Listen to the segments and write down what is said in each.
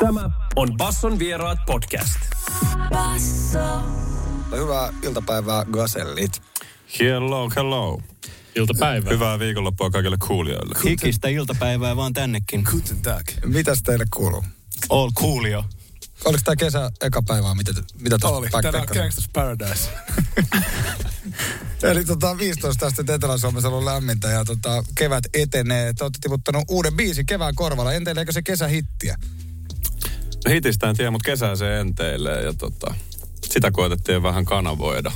Tämä on Basson vieraat podcast. Basso. Hyvää iltapäivää, Gasellit. Hello, hello. Iltapäivää. Hyvää viikonloppua kaikille kuulijoille. Hikistä iltapäivää vaan tännekin. Guten Tag. Mitäs teille kuuluu? All coolio. Oliko tämä kesä eka päivää, mitä, mitä tuossa Oli, tänään on Gangsters Paradise. Eli tota, 15 tästä Etelä-Suomessa on lämmintä ja tota, kevät etenee. Te olette tiputtanut uuden biisin kevään korvalla. Enteileekö se kesähittiä? Hitistä en tiedä, mutta kesää se enteilee ja tota, sitä koetettiin vähän kanavoida.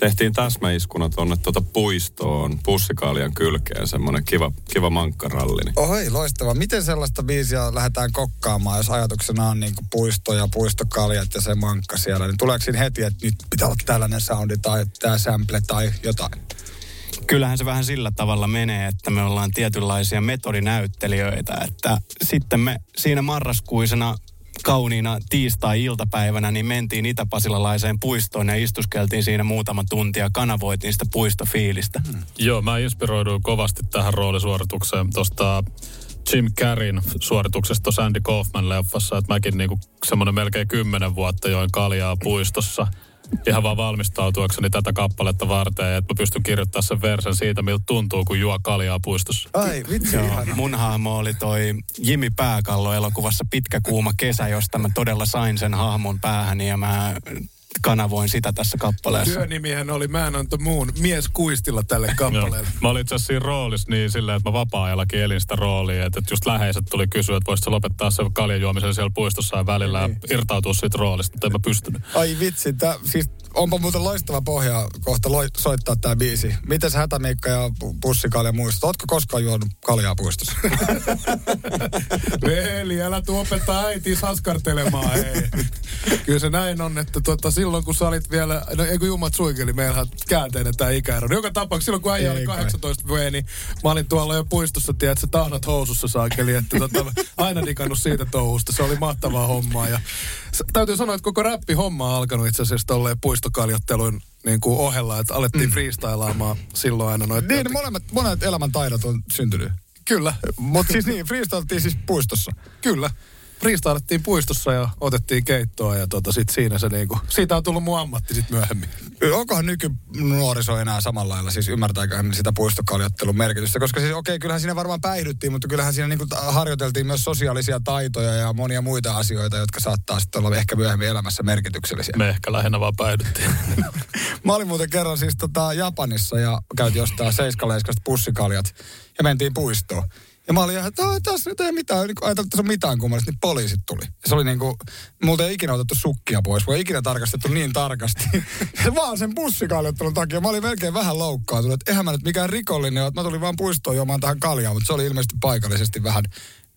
Tehtiin täsmäiskuna tuonne tuota puistoon, pussikaalian kylkeen, semmoinen kiva, kiva mankkaralli. Niin. Loistava. Miten sellaista biisiä lähdetään kokkaamaan, jos ajatuksena on niin puisto ja puistokaljat ja se mankka siellä? Niin tuleeko siinä heti, että nyt pitää olla tällainen soundi tai tämä sample tai jotain? Kyllähän se vähän sillä tavalla menee, että me ollaan tietynlaisia metodinäyttelijöitä, että sitten me siinä marraskuisena kauniina tiistai-iltapäivänä, niin mentiin Itä-Pasilalaiseen puistoon ja istuskeltiin siinä muutama tunti ja kanavoitiin sitä puistofiilistä. Hmm. Joo, mä inspiroiduin kovasti tähän roolisuoritukseen tuosta Jim Carreyn suorituksesta Sandy Kaufman-leffassa, että mäkin niinku semmoinen melkein kymmenen vuotta join kaljaa puistossa – ihan vaan valmistautuakseni tätä kappaletta varten, että mä pystyn kirjoittamaan sen versen siitä, miltä tuntuu, kun juo kaljaa puistossa. Ai, vitsi Joo, mun hahmo oli toi Jimmy Pääkallo elokuvassa Pitkä kuuma kesä, josta mä todella sain sen hahmon päähäni ja mä kanavoin sitä tässä kappaleessa. Työnimihän oli Mä en muun mies kuistilla tälle kappaleelle. mä olin itse asiassa siinä roolissa niin silleen, että mä vapaa-ajallakin elin sitä roolia. Että just läheiset tuli kysyä, että voisitko lopettaa se kaljajuomisen siellä puistossa ja välillä niin. ja irtautua siitä roolista, mutta en mä pystynyt. Ai vitsi, tää, siis onpa muuten loistava pohja kohta lo, soittaa tämä biisi. Miten sä Hätämiikka ja pussikalja muistat? Ootko koskaan juonut kaljaa puistossa? Veli, älä tuopeta äiti saskartelemaan, hei. Kyllä se näin on, että tuota, silloin kun sä olit vielä, no eikö jummat suikeli, meillähän käänteinen tämä ikäero. Joka tapauksessa silloin kun äijä oli 18 vuotta, niin mä olin tuolla jo puistossa, tiedät, että tahnat housussa saakeli, että tota, aina digannut siitä touhusta. Se oli mahtavaa hommaa ja täytyy sanoa, että koko räppi homma on alkanut itse asiassa tolleen puistokaljottelun niin kuin ohella, että alettiin mm. freestylaamaan silloin aina noita. Niin, molemmat, monet elämän taidot on syntynyt. Kyllä. Mutta siis niin, freestyltiin siis puistossa. Kyllä freestylettiin puistossa ja otettiin keittoa ja tota, sit siinä se niinku, siitä on tullut mun ammatti sit myöhemmin. Onkohan nykynuoriso enää samalla lailla, siis ymmärtääkö sitä puistokaljoittelun merkitystä? Koska siis okei, okay, kyllähän siinä varmaan päihdyttiin, mutta kyllähän siinä niinku harjoiteltiin myös sosiaalisia taitoja ja monia muita asioita, jotka saattaa sitten olla ehkä myöhemmin elämässä merkityksellisiä. Me ehkä lähinnä vaan päihdyttiin. Mä olin muuten kerran siis tota Japanissa ja käytiin jostain seiskaleiskasta pussikaljat ja mentiin puistoon. Ja mä olin ihan, että tässä nyt ei mitään, niin ajattelin, että se on mitään kummallista, niin poliisit tuli. Ja se oli niin kuin, multa ei ikinä otettu sukkia pois, voi ikinä tarkastettu niin tarkasti. vaan sen bussikaljoittelun takia. Mä olin melkein vähän loukkaantunut, että eihän mä nyt mikään rikollinen että mä tulin vaan puistoon juomaan tähän kaljaan, mutta se oli ilmeisesti paikallisesti vähän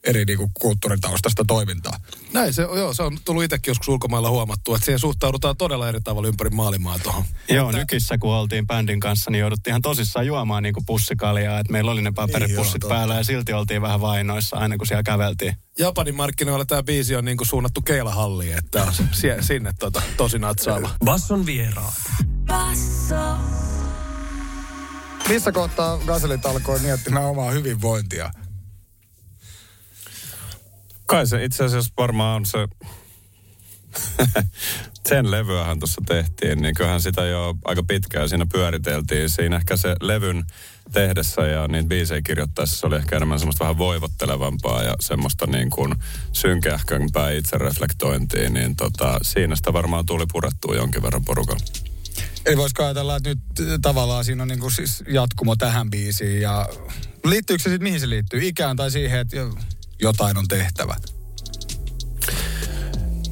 eri niinku kulttuuritaustasta toimintaa. Näin se, joo, se on tullut itsekin joskus ulkomailla huomattu, että siihen suhtaudutaan todella eri tavalla ympäri maailmaa tuohon. Joo, että... nykissä kun oltiin bändin kanssa, niin jouduttiin ihan tosissaan juomaan niinku pussikaljaa, että meillä oli ne paperipussit niin, päällä ja silti oltiin vähän vainoissa aina kun siellä käveltiin. Japanin markkinoilla tämä biisi on niinku suunnattu keilahalliin, että on sinne tota, tosi natsaava. Basson vieraat. Basso. Missä kohtaa Gaselit alkoi miettimään omaa hyvinvointia? Kai se itse asiassa varmaan on se, sen levyähän tuossa tehtiin, niin kyllähän sitä jo aika pitkään siinä pyöriteltiin. Siinä ehkä se levyn tehdessä ja niitä biisejä kirjoittaessa se oli ehkä enemmän semmoista vähän voivottelevampaa ja semmoista niin kuin synkeähkömpää itsereflektointia, niin tota, siinä sitä varmaan tuli purettua jonkin verran porukalla. Eli voisiko ajatella, että nyt tavallaan siinä on niin kuin siis jatkumo tähän biisiin ja liittyykö se sitten mihin se liittyy? Ikään tai siihen, että jotain on tehtävä?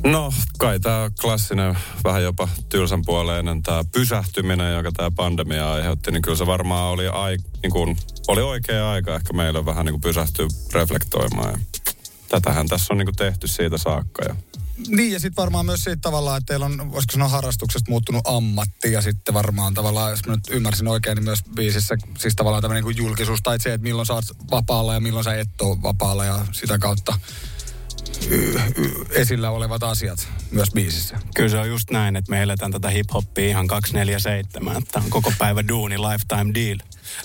No, kai tämä klassinen, vähän jopa tylsän puoleinen tämä pysähtyminen, joka tämä pandemia aiheutti, niin kyllä se varmaan oli, ai, niin kuin, oli oikea aika ehkä meille vähän niin pysähtyä reflektoimaan. Ja tätähän tässä on niinku tehty siitä saakka. Ja Niin, ja sitten varmaan myös siitä tavallaan, että teillä on, voisiko sanoa, harrastuksesta muuttunut ammatti, ja sitten varmaan tavallaan, jos mä nyt ymmärsin oikein, niin myös biisissä, siis tavallaan tämmöinen niin julkisuus, tai se, että milloin sä oot vapaalla ja milloin sä et ole vapaalla, ja sitä kautta y- y- esillä olevat asiat myös biisissä. Kyllä se on just näin, että me eletään tätä hip-hoppia ihan 247. Tämä on koko päivä duuni, lifetime deal.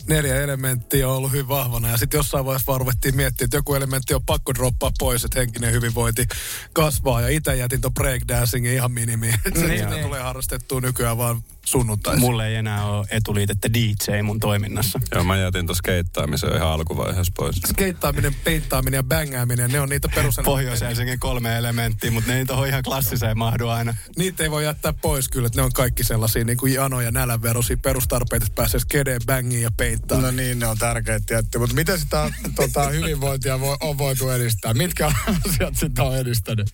Neljä elementtiä on ollut hyvin vahvana. Ja sitten jossain vaiheessa vaan ruvettiin miettimään, että joku elementti on pakko droppaa pois, että henkinen hyvinvointi kasvaa. Ja itse jätin ton breakdancingin ihan minimiin. Niin, sitä niin. tulee harrastettua nykyään vaan sunnuntaisin. Mulle ei enää ole etuliitettä DJ mun toiminnassa. Joo, mä jätin tuossa skeittaamisen ihan alkuvaiheessa pois. Skeittaaminen, peittaaminen ja bängääminen, ne on niitä perus... Pohjois-Helsingin kolme elementtiä, mutta ne ei tohon ihan klassiseen mahdu aina. Niitä ei voi jättää pois kyllä, että ne on kaikki sellaisia niin kuin jano- ja nälänverosia perustarpeita, että pääsee skedeen, bängiin ja peittaa. No niin, ne on tärkeitä tietty. Mutta miten sitä tota, hyvinvointia voi, on voitu edistää? Mitkä asiat sitä on edistänyt?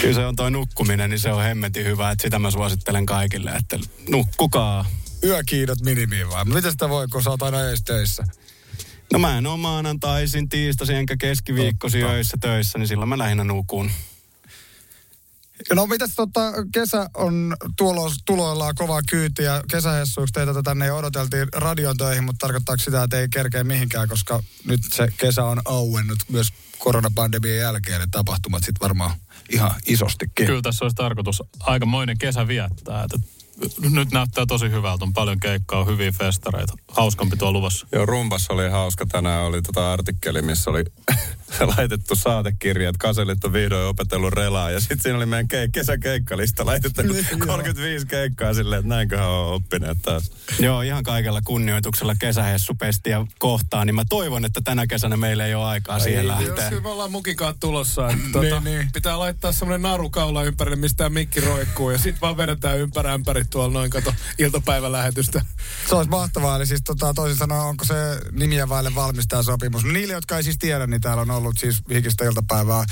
Kyllä se on toi nukkuminen, niin se on hemmetin hyvä, että sitä mä suosittelen kaikille, että nukkukaa. Yökiidot minimiin vai? Miten sitä voi, kun sä oot aina ees töissä? No mä en ole maanantaisin, tiistaisin enkä keskiviikkosi Totta. öissä töissä, niin silloin mä lähinnä nukun. No mitäs tota, kesä on tulo, tuloillaan kovaa kyytiä. Kesähessuiksi teitä tänne jo odoteltiin radion töihin, mutta tarkoittaako sitä, että ei kerkeä mihinkään, koska nyt se kesä on auennut myös koronapandemian jälkeen, ne tapahtumat sitten varmaan ihan isostikin. Kyllä tässä olisi tarkoitus aikamoinen kesä viettää. Että nyt näyttää tosi hyvältä, on paljon keikkaa, on hyviä festareita. Hauskampi tuo luvassa. Joo, rumpassa oli hauska. Tänään oli tota artikkeli, missä oli laitettu saatekirja, että kaselit on vihdoin opetellut relaa. Ja sitten siinä oli meidän ke- kesäkeikkalista laitettu Niin, joo. 35 keikkaa silleen, että näinköhän on oppineet taas. Joo, ihan kaikella kunnioituksella kesähessupestiä kohtaan, niin mä toivon, että tänä kesänä meillä ei ole aikaa siihen Jos lähteä. kyllä me ollaan mukinkaan tulossa. Että, tuota, Niin, niin. Pitää laittaa semmoinen naru kaula ympärille, mistä tämä mikki roikkuu. Ja sitten vaan vedetään ympäri ämpäri tuolla noin kato iltapäivälähetystä. Se olisi mahtavaa. Eli siis tota, toisin sanoen, onko se nimiä vaille valmistajasopimus? No, niille, jotka ei siis tiedä, niin täällä on ollut siis hikistä iltapäivää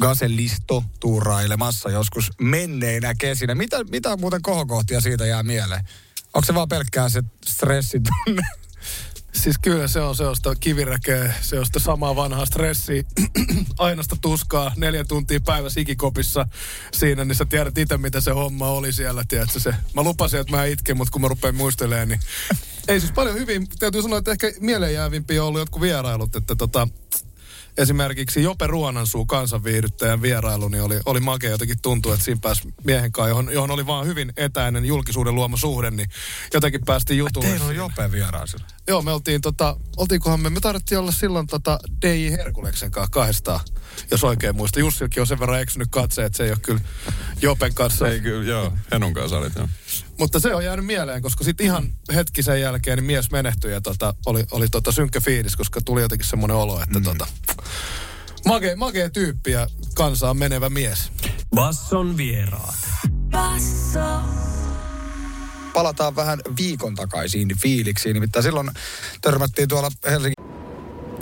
Gaselisto tuurailemassa joskus menneinä kesinä. Mitä, mitä muuten kohokohtia siitä jää mieleen? Onko se vaan pelkkää se stressitunne? Siis kyllä se on sellaista kiviräkeä, se on sitä samaa vanhaa stressiä, ainasta tuskaa, neljä tuntia päivässä ikikopissa siinä, niin sä tiedät itse, mitä se homma oli siellä, tiedätkö se. Mä lupasin, että mä itken, mutta kun mä rupean muistelemaan, niin ei siis paljon hyvin, täytyy sanoa, että ehkä mieleenjäävimpiä on ollut jotkut vierailut, että tota, esimerkiksi Jope Ruonansuu kansanviihdyttäjän vierailu, niin oli, oli makea jotenkin tuntuu, että siinä pääsi miehen kanssa, johon, johon oli vaan hyvin etäinen julkisuuden luoma suhde, niin jotenkin päästiin jutulle. Teillä on. Jope vieraisilla. Joo, me oltiin tota, oltiinkohan me, me tarvittiin olla silloin tota DJ Herkuleksen kanssa kahdestaan, jos oikein muista. Jussilkin on sen verran eksynyt katse, että se ei ole kyllä Jopen kanssa. Ei kyllä, joo, Henun kanssa olit, joo. Mutta se on jäänyt mieleen, koska sitten ihan hetki sen jälkeen niin mies menehtyi ja tota, oli, oli tota synkkä fiilis, koska tuli jotenkin semmoinen olo, että mm. tota, makea, makea tyyppi ja kansaan menevä mies. Basson vieraat. Palataan vähän viikon takaisiin fiiliksiin. Nimittäin silloin törmättiin tuolla Helsingin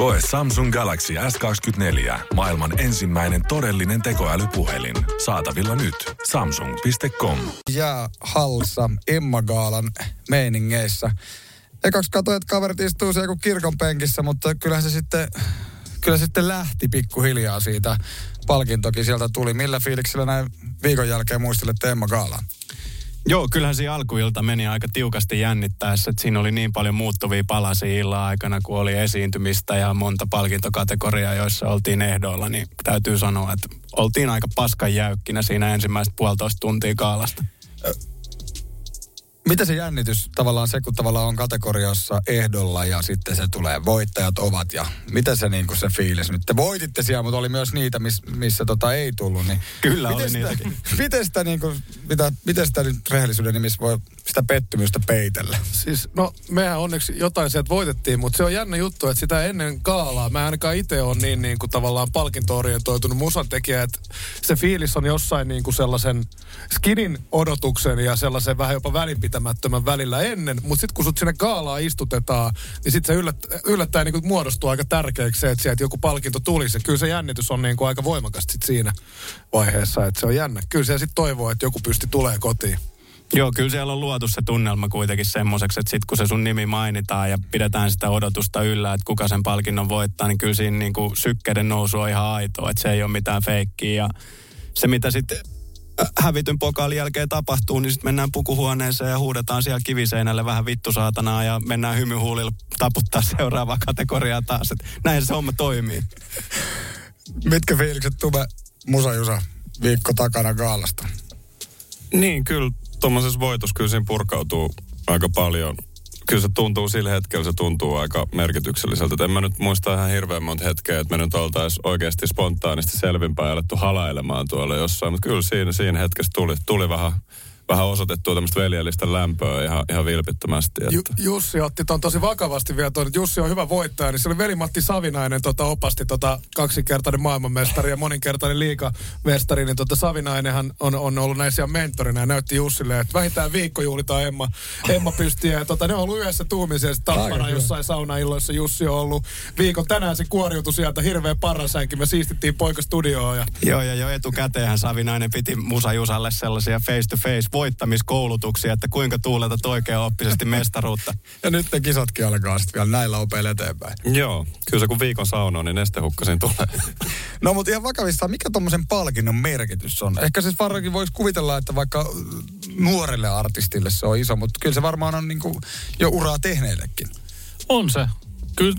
Koe Samsung Galaxy S24. Maailman ensimmäinen todellinen tekoälypuhelin. Saatavilla nyt. Samsung.com. jää halsa Emma Gaalan meiningeissä. Ekaksi katsoin, että kaverit istuu siellä kirkon penkissä, mutta kyllä se sitten, kyllä sitten lähti pikkuhiljaa siitä. Palkintokin sieltä tuli. Millä fiiliksellä näin viikon jälkeen muistelette Emma Gaalaa? Joo, kyllähän siinä alkuilta meni aika tiukasti jännittäessä, että siinä oli niin paljon muuttuvia palasia illan aikana, kun oli esiintymistä ja monta palkintokategoriaa, joissa oltiin ehdoilla, niin täytyy sanoa, että oltiin aika paskan jäykkinä siinä ensimmäistä puolitoista tuntia kaalasta. Mitä se jännitys tavallaan se, kun tavallaan on kategoriassa ehdolla ja sitten se tulee, voittajat ovat ja mitä se niin kuin se fiilis nyt? Te voititte siellä, mutta oli myös niitä, miss, missä tota ei tullut. Niin Kyllä oli miten sitä, niitäkin. Miten sitä, niin kuin, mitä, miten sitä nyt rehellisyyden nimissä voi sitä pettymystä peitellä? Siis, no, mehän onneksi jotain sieltä voitettiin, mutta se on jännä juttu, että sitä ennen kaalaa, mä ainakaan itse on niin, niin kuin tavallaan palkinto-orientoitunut musantekijä, että se fiilis on jossain niin kuin sellaisen skinin odotuksen ja sellaisen vähän jopa välinpitämättömyyden sietämättömän välillä ennen, mutta sitten kun sut sinne gaalaan istutetaan, niin sitten se yllät, yllättäen niin muodostuu aika tärkeäksi se, että sieltä joku palkinto tulisi. Ja kyllä se jännitys on niin kuin aika voimakas sit siinä vaiheessa, että se on jännä. Kyllä se sitten toivoo, että joku pysti tulee kotiin. Joo, kyllä siellä on luotu se tunnelma kuitenkin semmoiseksi, että sitten kun se sun nimi mainitaan ja pidetään sitä odotusta yllä, että kuka sen palkinnon voittaa, niin kyllä siinä niin kuin sykkeiden nousu on ihan aitoa, että se ei ole mitään feikkiä. Ja se, mitä sitten hävityn pokaalin jälkeen tapahtuu, niin sitten mennään pukuhuoneeseen ja huudetaan siellä kiviseinälle vähän vittu saatanaa ja mennään hymyhuulilla taputtaa seuraavaa kategoriaa taas. Et näin se homma toimii. Mitkä fiilikset Tube Musajusa viikko takana gaalasta? Niin, kyllä tuommoisessa voitossa kyllä siinä purkautuu aika paljon. Kyllä se tuntuu sillä hetkellä, se tuntuu aika merkitykselliseltä. Et en mä nyt muista ihan hirveän monta hetkeä, että me nyt oltaisiin oikeasti spontaanisti selvinpäin alettu halailemaan tuolla jossain. Mutta kyllä siinä, siinä hetkessä tuli, tuli vähän vähän osoitettua tämmöistä veljellistä lämpöä ihan, ihan vilpittömästi. Että. Ju, Jussi otti ton tosi vakavasti vielä tuon, että Jussi on hyvä voittaja, niin se oli veli-Matti Savinainen tota, opasti tota, kaksinkertainen maailmanmestari ja moninkertainen liikamestari, niin tota, Savinainenhan on, on ollut näissä mentorina ja näytti Jussille, että vähintään viikko juhlitaan Emma, Emma pystiä. Ja, tota, ne on ollut yhdessä tuumisia Tappara jossain saunailloissa. Jussi on ollut viikon. Tänään se kuoriutui sieltä hirveä parrasänkin. Me siistittiin poika studioon. Ja... Joo, ja jo etukäteenhän Savinainen piti Musa Jusalle sellaisia face to face voittamiskoulutuksia, että kuinka tuuletat oikein oppisesti mestaruutta. ja nyt ne kisatkin alkaa sitten vielä näillä opeilla eteenpäin. Joo, kyllä se kun viikon sauna on, niin nestehukkasin tulee. no mutta ihan vakavissaan, mikä tuommoisen palkinnon merkitys on? Ehkä siis varmaankin voisi kuvitella, että vaikka nuorelle artistille se on iso, mutta kyllä se varmaan on niinku jo uraa tehneillekin. On se. Kyllä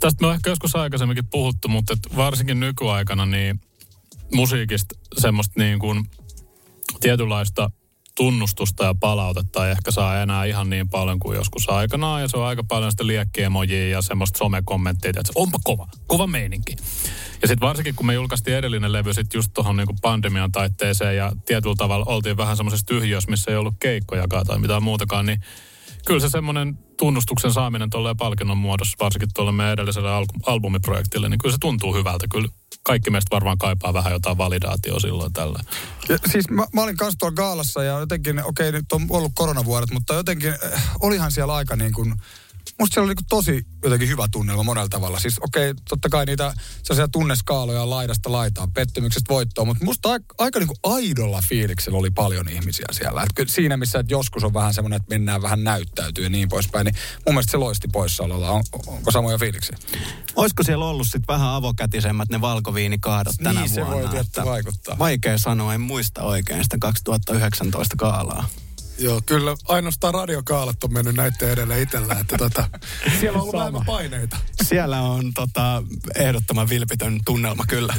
tästä me on ehkä joskus aikaisemminkin puhuttu, mutta varsinkin nykyaikana niin musiikista semmoista niin kuin tietynlaista tunnustusta ja palautetta ei ehkä saa enää ihan niin paljon kuin joskus aikanaan. Ja se on aika paljon sitä liekkiemojia ja semmoista somekommenttia, että onpa kova, kova meininki. Ja sitten varsinkin kun me julkaistiin edellinen levy sitten just tuohon niinku pandemian taitteeseen ja tietyllä tavalla oltiin vähän semmoisessa tyhjössä, missä ei ollut keikkojakaan tai mitään muutakaan, niin kyllä se semmoinen tunnustuksen saaminen tuolle palkinnon muodossa, varsinkin tuolle meidän edelliselle al- albumiprojektille, niin kyllä se tuntuu hyvältä. Kyllä kaikki meistä varmaan kaipaa vähän jotain validaatioa silloin tällä. Ja, siis mä, mä olin kanssa tuolla gaalassa ja jotenkin, okei okay, nyt on ollut koronavuodet, mutta jotenkin äh, olihan siellä aika niin kuin musta siellä oli niin tosi jotenkin hyvä tunnelma monella tavalla. Siis okei, okay, totta kai niitä sellaisia tunneskaaloja laidasta laitaan, pettymyksestä voittoon, mutta musta aika, aika niin kuin aidolla fiiliksellä oli paljon ihmisiä siellä. Et siinä missä että joskus on vähän semmoinen, että mennään vähän näyttäytyy ja niin poispäin, niin mun mielestä se loisti poissaololla. On, onko samoja fiiliksiä? Olisiko siellä ollut sitten vähän avokätisemmät ne valkoviinikaadot niin, tänä se vuonna? voi tietysti vaikuttaa. Vaikea sanoa, en muista oikein sitä 2019 kaalaa. Joo, kyllä ainoastaan radiokaalat on mennyt näiden edelle itsellä, että tota, siellä on ollut paineita. Siellä on tota, ehdottoman vilpitön tunnelma kyllä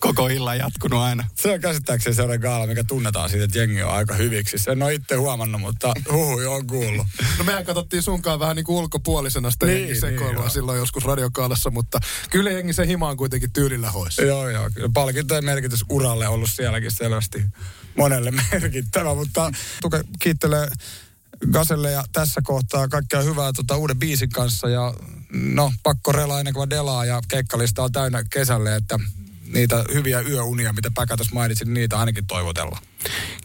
koko illan jatkunut aina. Se on käsittääkseni sellainen gaala, mikä tunnetaan siitä, että jengi on aika hyviksi. Sen on itse huomannut, mutta huhu on kuullut. No mehän katsottiin sunkaan vähän niin kuin ulkopuolisena sitä niin, sekoilua niin, silloin joskus radiokaalassa, mutta kyllä jengi se hima on kuitenkin tyylillä hoissa. Joo, joo. Kyllä palkintojen merkitys uralle on ollut sielläkin selvästi monelle merkittävä, mutta tuke kiittelee Gaselle ja tässä kohtaa kaikkea hyvää tota, uuden biisin kanssa ja no pakko relaa ennen kuin delaa ja keikkalista on täynnä kesälle, että niitä hyviä yöunia, mitä Päkä tuossa mainitsin, niin niitä ainakin toivotella.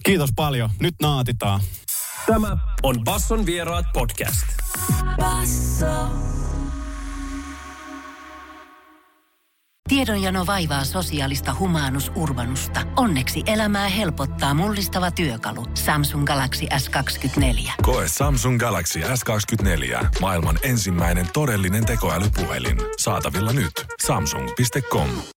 Kiitos paljon. Nyt naatitaan. Tämä on Basson vieraat podcast. Basso. Tiedonjano vaivaa sosiaalista humanus urbanusta. Onneksi elämää helpottaa mullistava työkalu. Samsung Galaxy S24. Koe Samsung Galaxy S24. Maailman ensimmäinen todellinen tekoälypuhelin. Saatavilla nyt. Samsung.com.